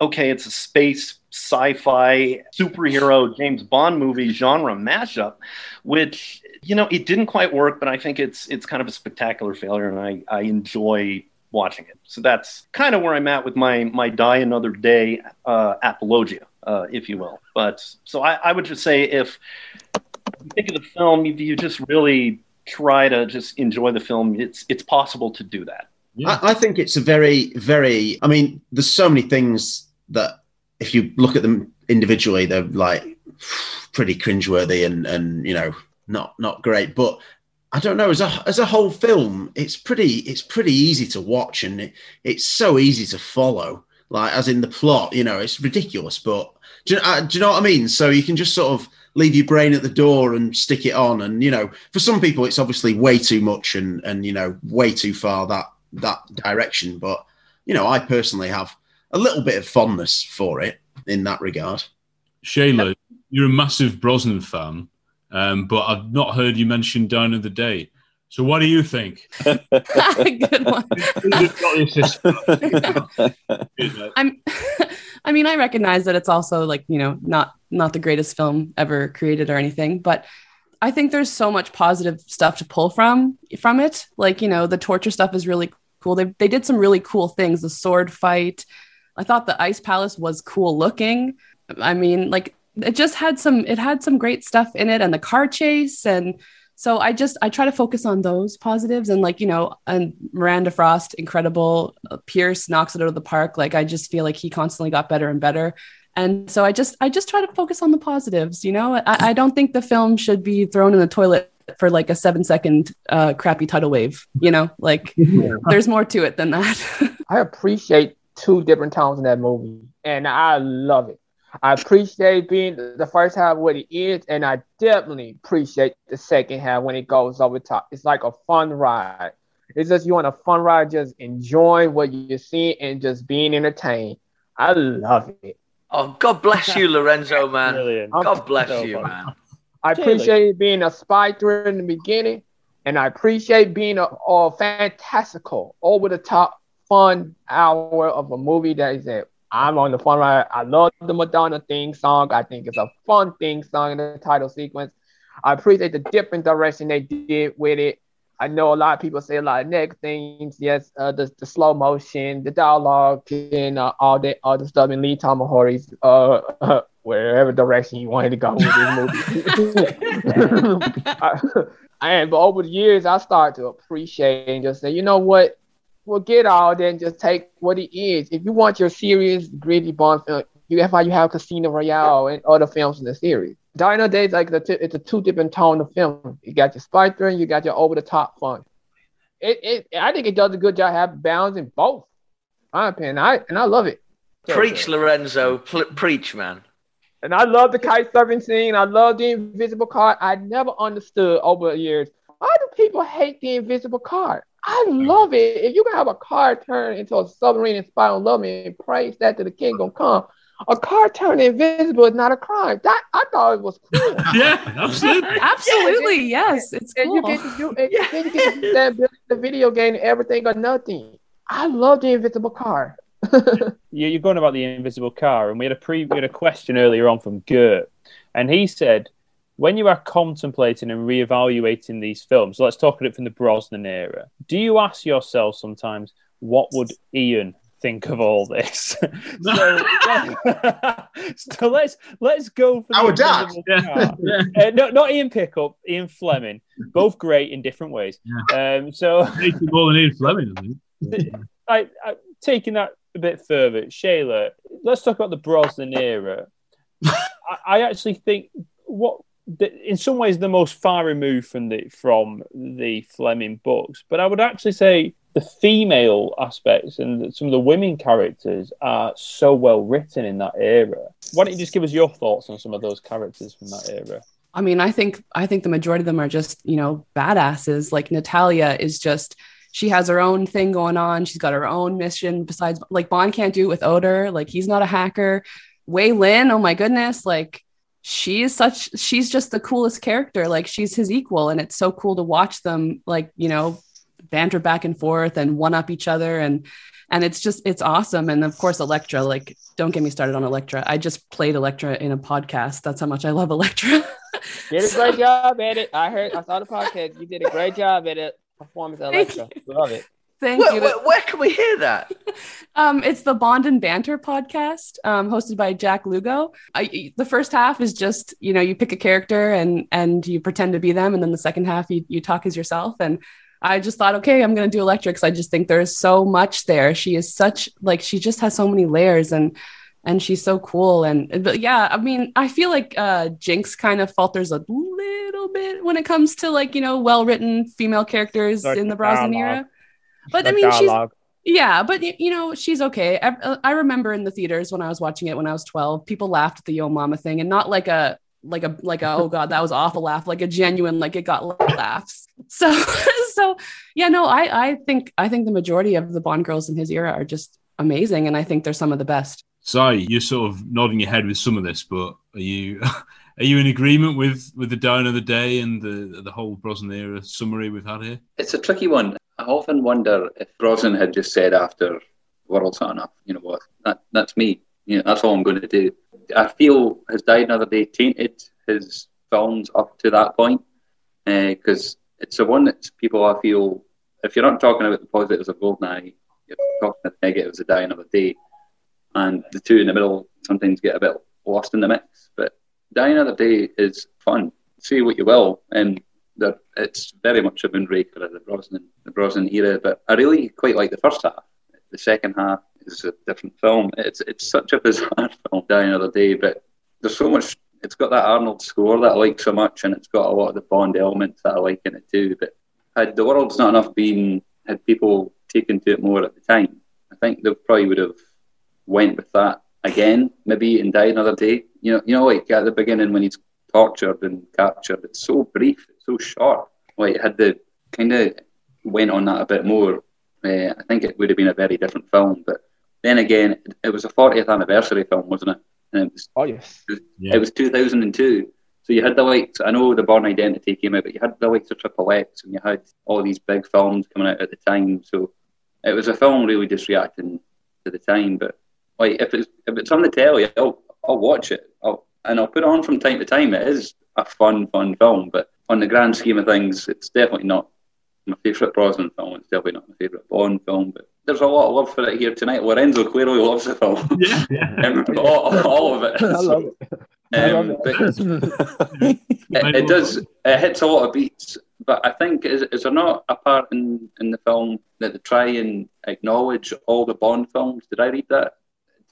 okay, it's a space sci-fi superhero James Bond movie genre mashup, which you know it didn't quite work, but I think it's it's kind of a spectacular failure, and I I enjoy watching it. So that's kind of where I'm at with my my Die Another Day uh, apologia, uh, if you will. But so I, I would just say if you think of the film, if you just really try to just enjoy the film, it's it's possible to do that. Yeah. I, I think it's a very, very. I mean, there's so many things that if you look at them individually, they're like pretty cringeworthy and and you know not not great. But I don't know as a as a whole film, it's pretty it's pretty easy to watch and it, it's so easy to follow. Like as in the plot, you know, it's ridiculous, but do you, uh, do you know what I mean? So you can just sort of leave your brain at the door and stick it on, and you know, for some people, it's obviously way too much and and you know way too far that that direction. But you know, I personally have a little bit of fondness for it in that regard. Shayla, you're a massive Brosnan fan. Um, but I've not heard you mention Die the Day. So what do you think? Good one. I'm I mean, I recognize that it's also like, you know, not not the greatest film ever created or anything, but I think there's so much positive stuff to pull from from it. Like, you know, the torture stuff is really cool. They they did some really cool things. The sword fight. I thought the ice palace was cool looking. I mean, like it just had some it had some great stuff in it and the car chase. And so i just i try to focus on those positives and like you know and miranda frost incredible uh, pierce knocks it out of the park. Like i just feel like he constantly got better and better. And so i just i just try to focus on the positives you know? I, I don't think the film should be thrown in the toilet for like a seven second uh, crappy tidal wave you know? Like there's more to it than that. I appreciate two different tones in that movie and i love it I appreciate being the first half what it is, and I definitely appreciate the second half when it goes over top. It's like a fun ride. It's just you want a fun ride, just enjoying what you see and just being entertained. I love it. Oh, God bless you, Lorenzo, man. Brilliant. God bless So you, fun. man. I appreciate being a spy thriller in the beginning, and I appreciate being a, a fantastical, over the top, fun hour of a movie that is it. I'm on the fun ride. I love the Madonna theme song. I think it's a fun theme song in the title sequence. I appreciate the different direction they did with it. I know a lot of people say a lot of negative things. Yes, uh, the, the slow motion, the dialogue, and uh, all that other stuff in Lee Tamahori's uh, wherever direction you wanted to go with this movie. I- and but over the years, I started to appreciate and just say, you know what, forget all that and just take what it is. If you want your serious, gritty Bond film, you have you have Casino Royale and other films in the series. Dino Days, like the t- it's a two different tone of film. You got your spy thriller, you got your over the top fun. It, it, I think it does a good job having balancing both. My opinion, I and I love it. Preach, Lorenzo. Preach, man. And I love the kite surfing scene. I love the invisible card. I never understood over the years why do people hate the invisible card. I love it. If you can have a car turn into a submarine and spy on love me and praise that to the king gonna come, a car turn invisible is not a crime. That I thought it was cool. yeah, absolutely. Absolutely, yes. It's and cool. you get to do and then you get to do that the video game everything or nothing. I love the invisible car. you- you're going about the invisible car, and we had a pre we had a question earlier on from Gert, and he said, when you are contemplating and reevaluating these films, so let's talk about it from the Brosnan era. Do you ask yourself sometimes, what would Ian think of all this? so, so let's let's go for Our dad. invisible car. Uh, no, not Ian Pickup, Ian Fleming, both great in different ways. Um, so more than Ian Fleming, I think. I, I taking that a bit further, Shayla, let's talk about the Brosnan era. I, I actually think what the, in some ways the most far removed from the from the Fleming books, but I would actually say the female aspects and some of the women characters are so well written in that era. Why don't you just give us your thoughts on some of those characters from that era? I mean, I think I think the majority of them are just, you know, badasses. Like Natalia is just she has her own thing going on. She's got her own mission besides like Bond can't do it with Odor. Like he's not a hacker. Wai Lin, oh my goodness, like she is such she's just the coolest character. Like she's his equal and it's so cool to watch them like, you know, banter back and forth and one up each other and and it's just it's awesome and of course Elektra like don't get me started on Elektra. I just played Elektra in a podcast. That's how much I love Elektra. Did a great job at it. I heard I saw the podcast. You did a great job at it. Performance Alexa. Love it. Thank Where, you. where, where can we hear that? Um, it's the Bond and Banter podcast, um, hosted by Jack Lugo. I, the first half is just you know you pick a character and and you pretend to be them, and then the second half you you talk as yourself. And I just thought, okay, I'm gonna do Elektra because I just think there's so much there. She is such like she just has so many layers and and she's so cool. And but yeah, I mean, I feel like uh, Jinx kind of falters a little bit when it comes to like you know well written female characters Like in the Brosnan dialogue. era. But I Like mean, she's yeah, but you know, she's okay. I, uh, I remember in the theaters when I was watching it when I was 12, people laughed at the Yo Mama thing and not like a like a like a oh god, that was awful laugh, like a genuine like it got laughs. So so yeah, no, I I think I think the majority of the Bond girls in his era are just amazing and I think they're some of the best. Si, you're sort of nodding your head with some of this, but are you are you in agreement with with the Die Another Day and the the whole Brosnan era summary we've had here? It's a tricky one. I often wonder if Brosnan had just said after World's Not Enough, you know what, that, that's me. You know, that's all I'm going to do. I feel has Die Another Day tainted his films up to that point eh, because it's the one that people I feel if you're not talking about the positives of Goldeneye, you're talking about the negatives of Die Another Day, and the two in the middle sometimes get a bit lost in the mix. But Die Another Day is fun. Say what you will, and it's very much a moonraker of the Brosnan, the Brosnan era. But I really quite like the first half. The second half is a different film. It's it's such a bizarre film, Die Another Day, but there's so much. It's got that Arnold score that I like so much, and it's got a lot of the Bond elements that I like in it too. But had the world's not enough been had people taken to it more at the time, I think they probably would have went with that again, maybe in Die Another Day. You know, you know, like at the beginning when he's tortured and captured, it's so brief, it's so short. Like had the kind of went on that a bit more, uh, I think it would have been a very different film. But then again, it was a 40th anniversary film, wasn't it? And it was, oh yes, it was 2002. So you had the likes. I know the Bourne Identity came out, but you had the likes of Triple X, and you had all these big films coming out at the time. So it was a film really just reacting to the time. But like if it's if it's on the telly, I'll I'll watch it. I'll, and I'll put it on from time to time. It is a fun, fun film, but on the grand scheme of things, it's definitely not my favourite Brosnan film. It's definitely not my favourite Bond film, but there's a lot of love for it here tonight. Lorenzo clearly loves the film. Yeah, yeah. um, all, all of it. I love it. I love Um, it. it, it does. It hits a lot of beats, but I think is, is there not a part in, in the film that they try and acknowledge all the Bond films? Did I read that?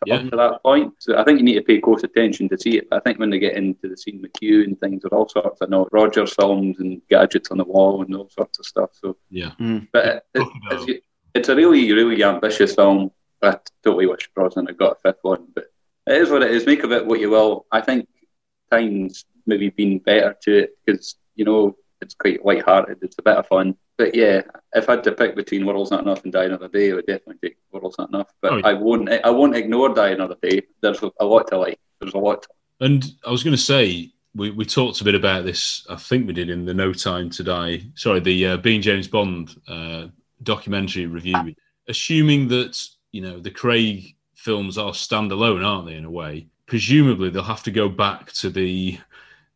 To, Up to that point, so I think you need to pay close attention to see it. But I think when they get into the scene with Q and things, there all sorts of know Rogers films and gadgets on the wall and all sorts of stuff. So, Yeah. Mm. but it, it, it's, it's a really, really ambitious film. I totally wish Brosnan had got a fifth one, but it is what it is. Make of it what you will. I think times maybe been better to it because you know it's quite light-hearted. It's a bit of fun. But yeah, if I had to pick between World's Not Enough and Die Another Day, I would definitely take World's Not Enough. But Oh, yeah. I won't. I won't ignore Die Another Day. There's a lot to like. There's a lot. To And I was going to say, we, we talked a bit about this, I think we did in the No Time to Die, sorry, the uh, Being James Bond uh, documentary review. Assuming that, you know, the Craig films are standalone, aren't they, in a way? Presumably they'll have to go back to the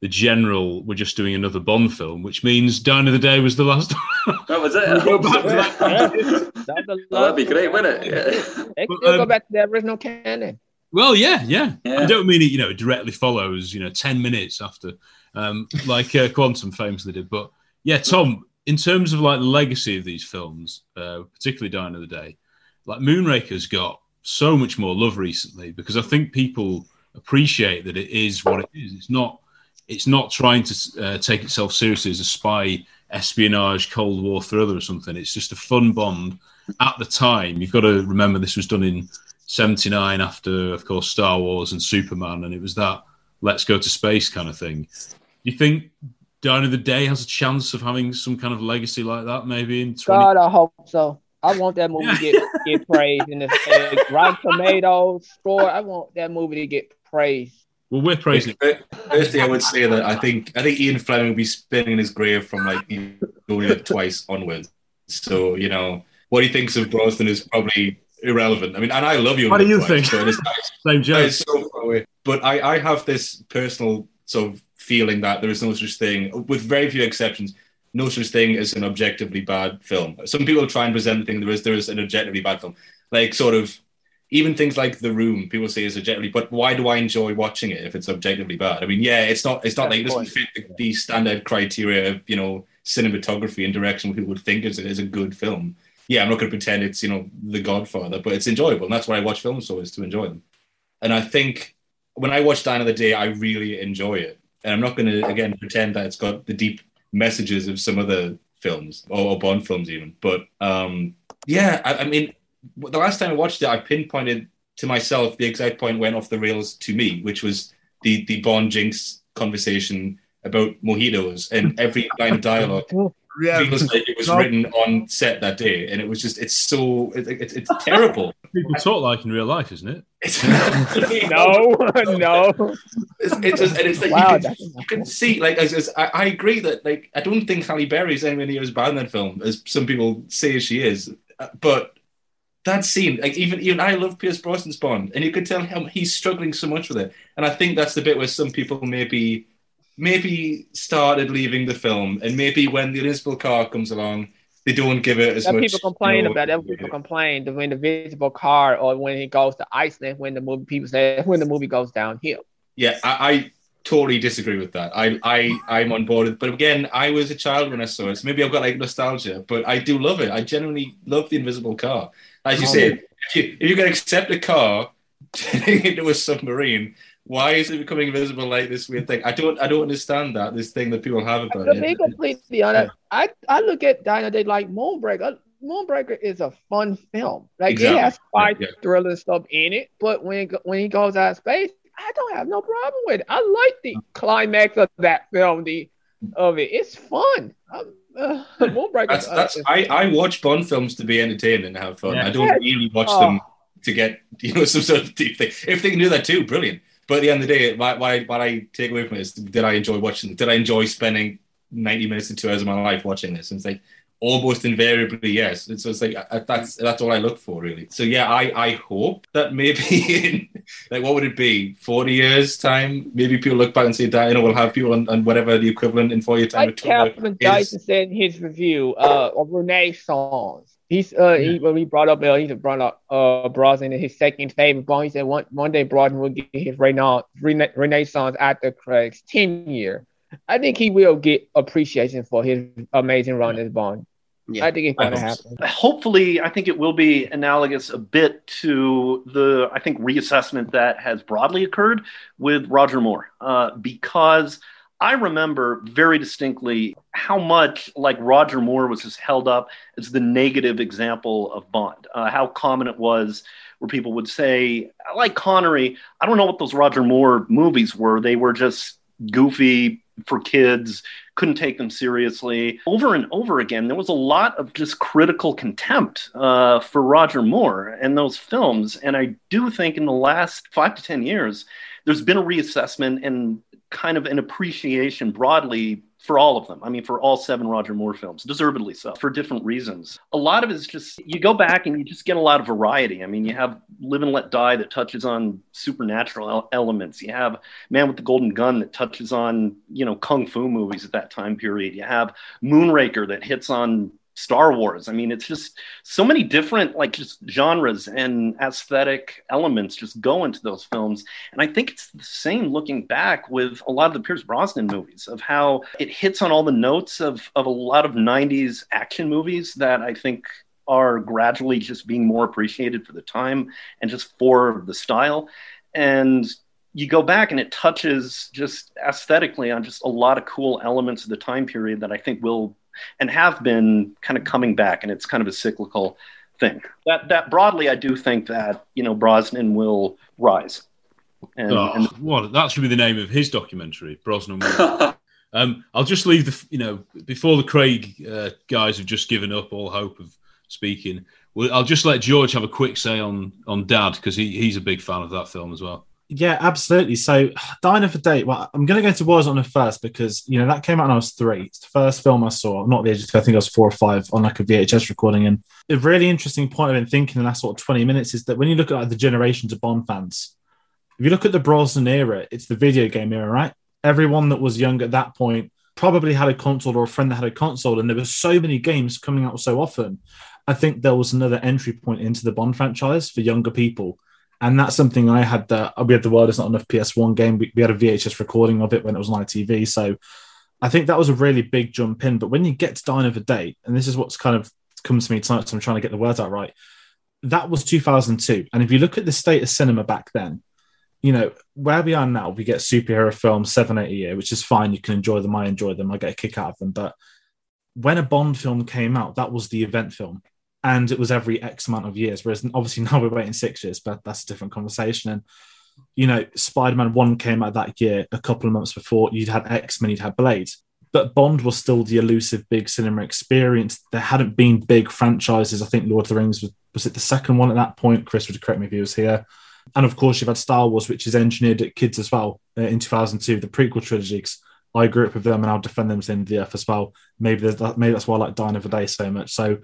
the general, we're just doing another Bond film, which means Die Another Day was the last one. that was it. Go back to that. That's the Well, that'd be great, wouldn't it? They But, still go um, back to the original canon. Well, yeah, yeah. I don't mean it, you know, it directly follows, you know, 10 minutes after, um, like uh, Quantum famously did. But yeah, Tom, in terms of like the legacy of these films, uh, particularly Die Another Day, like Moonraker's got so much more love recently because I think people appreciate that it is what it is. It's not, it's not trying to uh, take itself seriously as a spy espionage Cold War thriller or something. It's just a fun Bond at the time. You've got to remember this was done in 79 after, of course, Star Wars and Superman, and it was that let's go to space kind of thing. Do you think Die Another Day has a chance of having some kind of legacy like that maybe in 20? God, I hope so. I want that movie to get, get praised in the uh, Rotten Tomatoes score. I want that movie to get praised. Well, we're praising Firstly, I would say that I think I think Ian Fleming will be spinning in his grave from like only lived twice onwards. So you know what he thinks of Brosnan is probably irrelevant. I mean, and I love you. What do you Twice, think? So it's, Same joke. so far away. But I, I have this personal sort of feeling that there is no such thing, with very few exceptions, no such thing as an objectively bad film. Some people try and present the thing there is there is an objectively bad film, like sort of even things like The Room. People say is objectively, but why do I enjoy watching it if it's objectively bad? I mean, yeah, it's not it's not like it doesn't fit the, the standard criteria of you know cinematography and direction people would think is is a good film. Yeah, I'm not going to pretend it's you know The Godfather, but it's enjoyable, and that's why I watch films so is to enjoy them. And I think when I watch Die Another Day, I really enjoy it. And I'm not going to again pretend that it's got the deep messages of some other films or, or Bond films even. But um, yeah, I, I mean, the last time I watched it, I pinpointed to myself the exact point went off the rails to me, which was the the Bond Jinx conversation about mojitos and every line of dialogue Yeah. feels like it was written on set that day, and it was just it's so it, it, it's terrible. People talk like in real life, isn't it? no, no. It's, it's just, and it's like Wow, you, can, you can see, like, as, as, I, I agree that, like, I don't think Halle Berry is anywhere near as bad in that film as some people say she is. Uh, But that scene, like, even even I love Pierce Brosnan's Bond, and you could tell him he's struggling so much with it. And I think that's the bit where some people maybe maybe started leaving the film, and maybe when the Invisible Car comes along, they don't give it as That much. people complain you know, about that. People complain when the Invisible car or when he goes to Iceland, when the movie people say when the movie goes downhill. Yeah, I, I totally disagree with that. I, I, I'm on board. with- But again, I was a child when I saw it. So maybe I've got like nostalgia, but I do love it. I genuinely love the invisible car. As you Oh. say, if you, if you can accept a car turning into a submarine, why is it becoming invisible like this weird thing? I don't, I don't understand that. This thing that people have about To be it. completely honest, I, I look at Dino Day like Moonraker. Moonraker is a fun film. Like Exactly. it has spy Yeah. thriller stuff in it, but when when he goes out of space, I don't have no problem with it. I like the climax of that film. The of it, it's fun. Um, uh, Moonraker. That's uh, that's is- I, I watch Bond films to be entertained and have fun. Yeah. I don't Yeah. really watch Oh. them to get you know some sort of deep thing. If they can do that too, brilliant. But at the end of the day, what, what, I, what I take away from it is did I enjoy watching? Did I enjoy spending ninety minutes to two hours of my life watching this? And it's like almost invariably yes. So it's like uh, that's that's all I look for really. So yeah, I I hope that maybe in like what would it be forty years time? Maybe people look back and say that you know we'll have people on, on whatever the equivalent in forty years time. like Captain Dyson said in his review uh, of Renaissance. He's uh he when he brought up uh, he brought up uh Brosnan his second favorite Bond. He said one one day Brosnan will get his Rena- Rena- Renaissance after Craig's ten year. I think he will get appreciation for his amazing run as Bond. I think it's gonna happen. Hopefully, I think it will be analogous a bit to the I think reassessment that has broadly occurred with Roger Moore, uh, because I remember very distinctly how much like Roger Moore was just held up as the negative example of Bond. Uh, how common it was where people would say, "I like Connery." I don't know what those Roger Moore movies were. They were just goofy for kids couldn't take them seriously. Over and over again there was a lot of just critical contempt uh, for roger moore and those films. And i do think in the last five to ten years there's been a reassessment and kind of an appreciation broadly for all of them. I mean, for all seven Roger Moore films, deservedly so, for different reasons. A lot of it is just you go back and you just get a lot of variety. I mean, you have Live and Let Die that touches on supernatural elements. You have Man with the Golden Gun that touches on, you know, kung fu movies at that time period. You have Moonraker that hits on Star Wars. I mean, it's just so many different like just genres and aesthetic elements just go into those films. And I think it's the same looking back with a lot of the Pierce Brosnan movies of how it hits on all the notes of of a lot of 90s action movies that I think are gradually just being more appreciated for the time and just for the style. And you go back and it touches just aesthetically on just a lot of cool elements of the time period that I think will and have been kind of coming back, and it's kind of a cyclical thing. That that broadly, I do think that you know Brosnan will rise. And, oh, and what that should be the name of his documentary, Brosnan. um, I'll just leave the you know before the Craig uh, guys have just given up all hope of speaking. Well, I'll just let George have a quick say on on Dad because he, he's a big fan of that film as well. Yeah, absolutely. So, Die Another Day. Well, I'm going to go to Wars on it first because you know that came out when I was three. It's the first film I saw. Not the age of I think I was four or five on like a VHS recording. And a really interesting point I've been thinking in the last sort of 20 minutes is that when you look at like the generations of Bond fans, if you look at the Brosnan era, it's the video game era, right? Everyone that was young at that point probably had a console or a friend that had a console, and there were so many games coming out so often. I think there was another entry point into the Bond franchise for younger people and that's something I had. The uh, we had the world is not enough PS1 game. We, we had a VHS recording of it when it was on ITV. So I think that was a really big jump in. But when you get to Die Another Day, and this is what's kind of comes to me tonight, so I'm trying to get the words out right. That was 2002, and if you look at the state of cinema back then, you know where we are now, we get superhero films seven, eight a year, which is fine. You can enjoy them. I enjoy them. I get a kick out of them. But when a Bond film came out, that was the event film and it was every X amount of years. Whereas obviously now we're waiting six years, but that's a different conversation. And you know, Spider Man One came out that year. A couple of months before, you'd had X Men, you'd had Blade, but Bond was still the elusive big cinema experience. There hadn't been big franchises. I think Lord of the Rings was was it the second one at that point? Chris would correct me if he was here. And of course, you've had Star Wars, which is engineered at kids as well uh, in 2002, the prequel trilogies. I grew up with them, and I'll defend them to the end earth as well. Maybe that, maybe that's why I like Die Another Day so much. So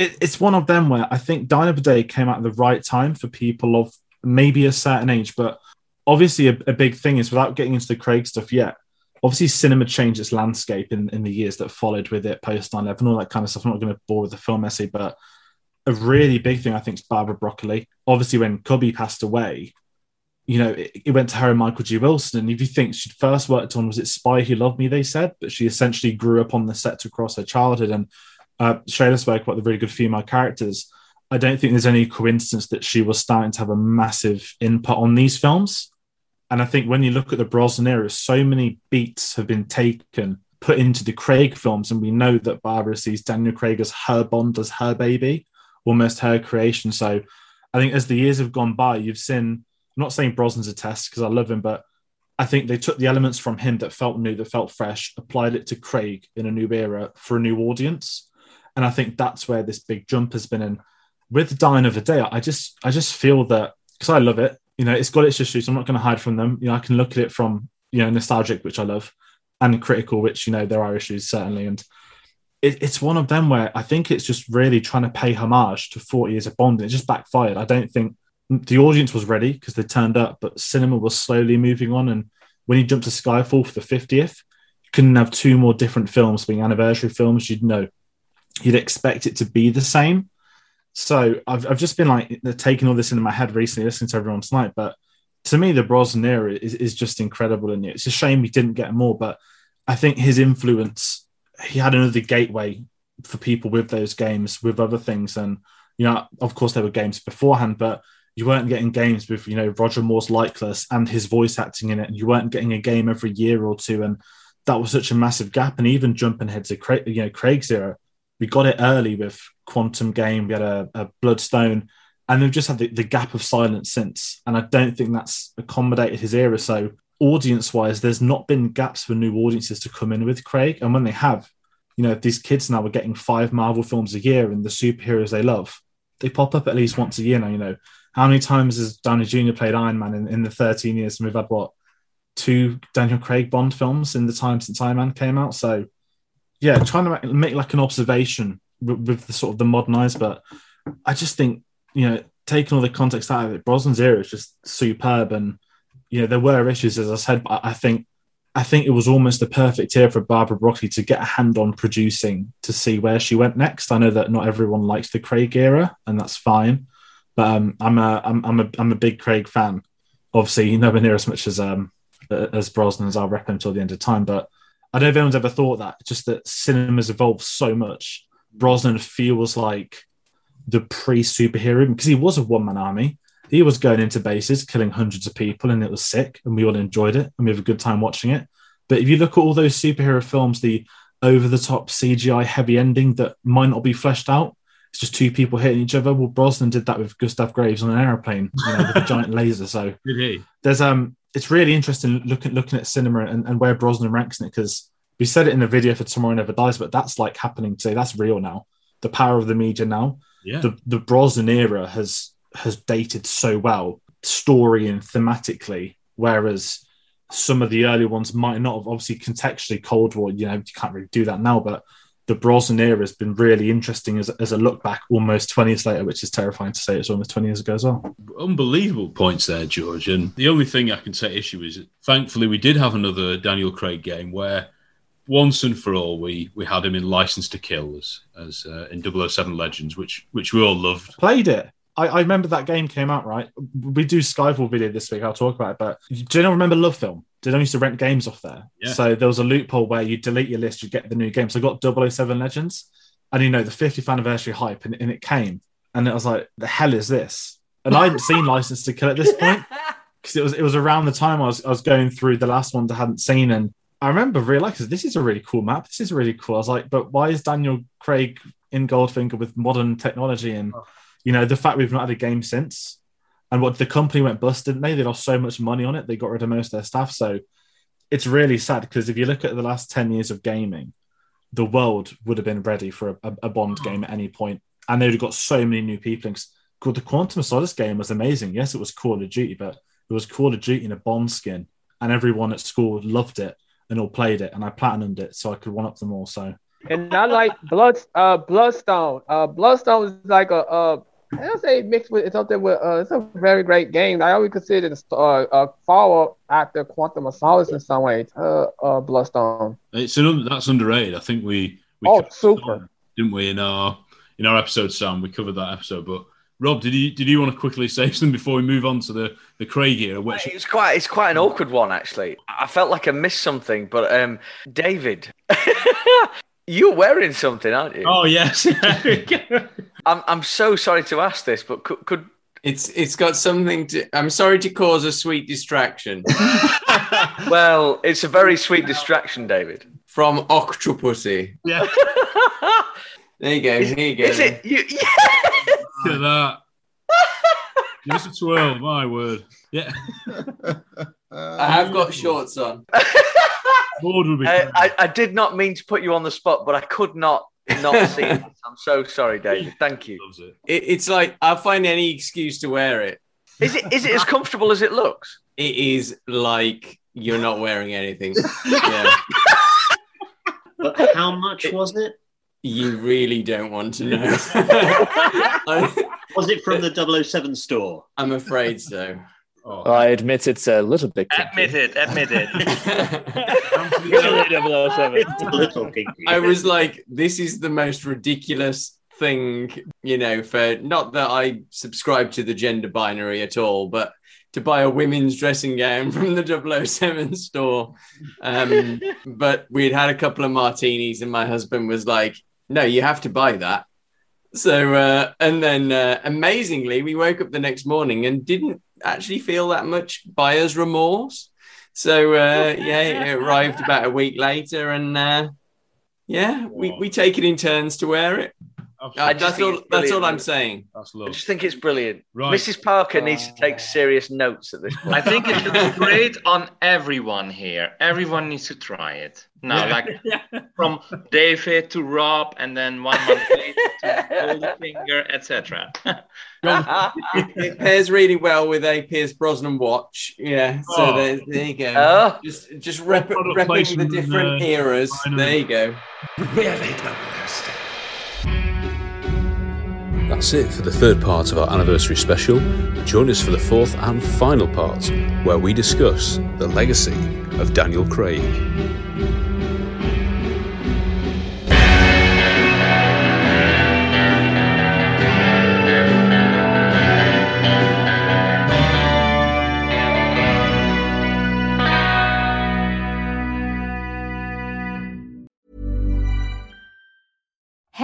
it, it's one of them where I think Die Another Day came out at the right time for people of maybe a certain age, but obviously a, a, big thing is without getting into the Craig stuff yet. Obviously, cinema changed its landscape in, in the years that followed with it, post 9 11, all that kind of stuff. I'm not going to bore with the film essay, but a really big thing I think is Barbara Broccoli. Obviously, when Cubby passed away, you know, it, it, went to her and Michael G. Wilson. And if you think she'd first worked on, was it Spy Who Loved Me, they said, but she essentially grew up on the set across her childhood. And uh, Shayla spoke about the really good female characters. I don't think there's any coincidence that she was starting to have a massive input on these films. And I think when you look at the Brosnan era, so many beats have been taken put into the Craig films, and we know that Barbara sees Daniel Craig as her Bond, as her baby, almost her creation. So I think as the years have gone by, you've seen. I'm not saying Brosnan's a test because I love him, but I think they took the elements from him that felt new, that felt fresh, applied it to Craig in a new era for a new audience, and I think that's where this big jump has been. in. with Die Another Day, I just I just feel that because I love it, you know, it's got its issues. I'm not going to hide from them. You know, I can look at it from you know nostalgic, which I love, and critical, which you know there are issues certainly, and it, it's one of them where I think it's just really trying to pay homage to 40 years of Bond, and it just backfired. I don't think the audience was ready because they turned up, but cinema was slowly moving on. And when you jump to Skyfall for the 50th, you couldn't have two more different films being anniversary films. You'd know, you'd expect it to be the same. So I've, I've just been like taking all this into my head recently, listening to everyone tonight. But to me, the Brosnan era is, is just incredible. And it's a shame he didn't get more, but I think his influence, he had another gateway for people with those games, with other things. And, you know, of course, there were games beforehand, but you weren't getting games with, you know, Roger Moore's Likeless and his voice acting in it. And you weren't getting a game every year or two. And that was such a massive gap. And even jumping ahead to Craig, you know, Craig's era, we got it early with Quantum Game, we had a, a Bloodstone, and they've just had the, the gap of silence since. And I don't think that's accommodated his era. So, audience wise, there's not been gaps for new audiences to come in with Craig. And when they have, you know, these kids now are getting five Marvel films a year and the superheroes they love, they pop up at least once a year now. You know, how many times has Downey Jr. played Iron Man in, in the 13 years? And we've had what, two Daniel Craig Bond films in the time since Iron Man came out? So, yeah, trying to make, make like an observation with, with the sort of the modern eyes, but I just think you know taking all the context out of it, Brosnan's era is just superb, and you know there were issues as I said, but I think I think it was almost the perfect year for Barbara Broccoli to get a hand on producing to see where she went next. I know that not everyone likes the Craig era, and that's fine, but um, I'm a I'm, I'm a I'm a big Craig fan. Obviously, nowhere near as much as um as Brosnan as I'll rep him till the end of time, but I don't know if anyone's ever thought that. Just that cinema's evolved so much. Brosnan feels like the pre superhero because he was a one man army. He was going into bases, killing hundreds of people, and it was sick, and we all enjoyed it, and we have a good time watching it. But if you look at all those superhero films, the over the top CGI heavy ending that might not be fleshed out, it's just two people hitting each other. Well, Brosnan did that with Gustav Graves on an aeroplane, you know, with a giant laser. So he? there's um it's really interesting looking looking at cinema and, and where Brosnan ranks in it because we said it in the video for Tomorrow Never Dies, but that's like happening today. That's real now. The power of the media now. Yeah. The the Brosnan era has has dated so well, story and thematically, whereas some of the early ones might not have obviously contextually Cold War, you know, you can't really do that now, but the Brosnan era has been really interesting as, as a look back almost 20 years later, which is terrifying to say it's almost 20 years ago as well. Unbelievable points there, George. And the only thing I can take issue is, thankfully, we did have another Daniel Craig game where once and for all we we had him in License to Kill as, as uh, in 007 Legends, which which we all loved. Played it. I, I remember that game came out, right? We do Skyfall video this week. I'll talk about it. But do you know, remember Love Film? Did I used to rent games off there? Yeah. So there was a loophole where you delete your list, you get the new game. So I got 007 Legends, and you know the 50th anniversary hype, and, and it came, and it was like, the hell is this? And I hadn't seen License to Kill at this point because it was it was around the time I was I was going through the last ones I hadn't seen, and I remember realizing this is a really cool map. This is really cool. I was like, but why is Daniel Craig in Goldfinger with modern technology and oh. You know the fact we've not had a game since? And what the company went bust, didn't they? They lost so much money on it. They got rid of most of their staff. So it's really sad because if you look at the last 10 years of gaming, the world would have been ready for a, a Bond game at any point. And they'd have got so many new people. in. 'Cause The Quantum of Solace game was amazing. Yes, it was Call of Duty, but it was Call of Duty in a Bond skin. And everyone at school loved it and all played it. And I platinumed it so I could one up them all. So And I like blood, uh, Bloodstone. Uh, Bloodstone is like a, uh, I don't say mixed with it's something with, uh, it's a very great game. I always consider it a, uh, a follow up after Quantum of Solace in some ways. Uh, uh, Bloodstone. It's an, that's underrated. I think we, we Oh, super. that, didn't we in our in our episode, Sam? We covered that episode. But Rob, did you did you want to quickly say something before we move on to the the Craig era? Which It's quite it's quite an awkward one actually. I felt like I missed something, but um, David, you're wearing something, aren't you? oh yes, I'm I'm so sorry to ask this, but could, could It's it's got something to. I'm sorry to cause a sweet distraction. well, it's a very sweet distraction, David. from Octopussy. Yeah. there you go. Is, Here you go. is it you? Look at that. Give us a twirl, my word. Yeah. I have got shorts on. Board would be Uh, I, I did not mean to put you on the spot, but I could not not see it. I'm so sorry, David. Thank you. It, it's like I'll find any excuse to wear it. Is it is it as comfortable as it looks? It is like you're not wearing anything. yeah. But how much was it? You really don't want to know. Was it from the 007 store? I'm afraid so. Well, I admit it's a little bit. Admit it, admit it. It's a little kinky. I was like, this is the most ridiculous thing, you know, for not that I subscribe to the gender binary at all, but to buy a women's dressing gown from the 007 store. Um, but we'd had a couple of martinis, and my husband was like, no, you have to buy that. So, uh, and then uh, amazingly, we woke up the next morning and didn't actually feel that much buyer's remorse. So, uh, yeah, it arrived about a week later, and uh, yeah, we, we take it in turns to wear it. Uh, I just that's all. That's all. I'm saying. That's I just think it's brilliant. Right. Mrs. Parker needs to take serious notes at this point. I think it looks great on everyone here. Everyone needs to try it. Now, Yeah. like from David to Rob, and then one month later to Goldfinger, etc. it pairs really well with a Pierce Brosnan watch. Yeah, so Oh. there, there you go. Oh. Just just rep, repping the different uh, eras. There you go. That's it for the third part of our anniversary special. Join us for the fourth and final part, where we discuss the legacy of Daniel Craig.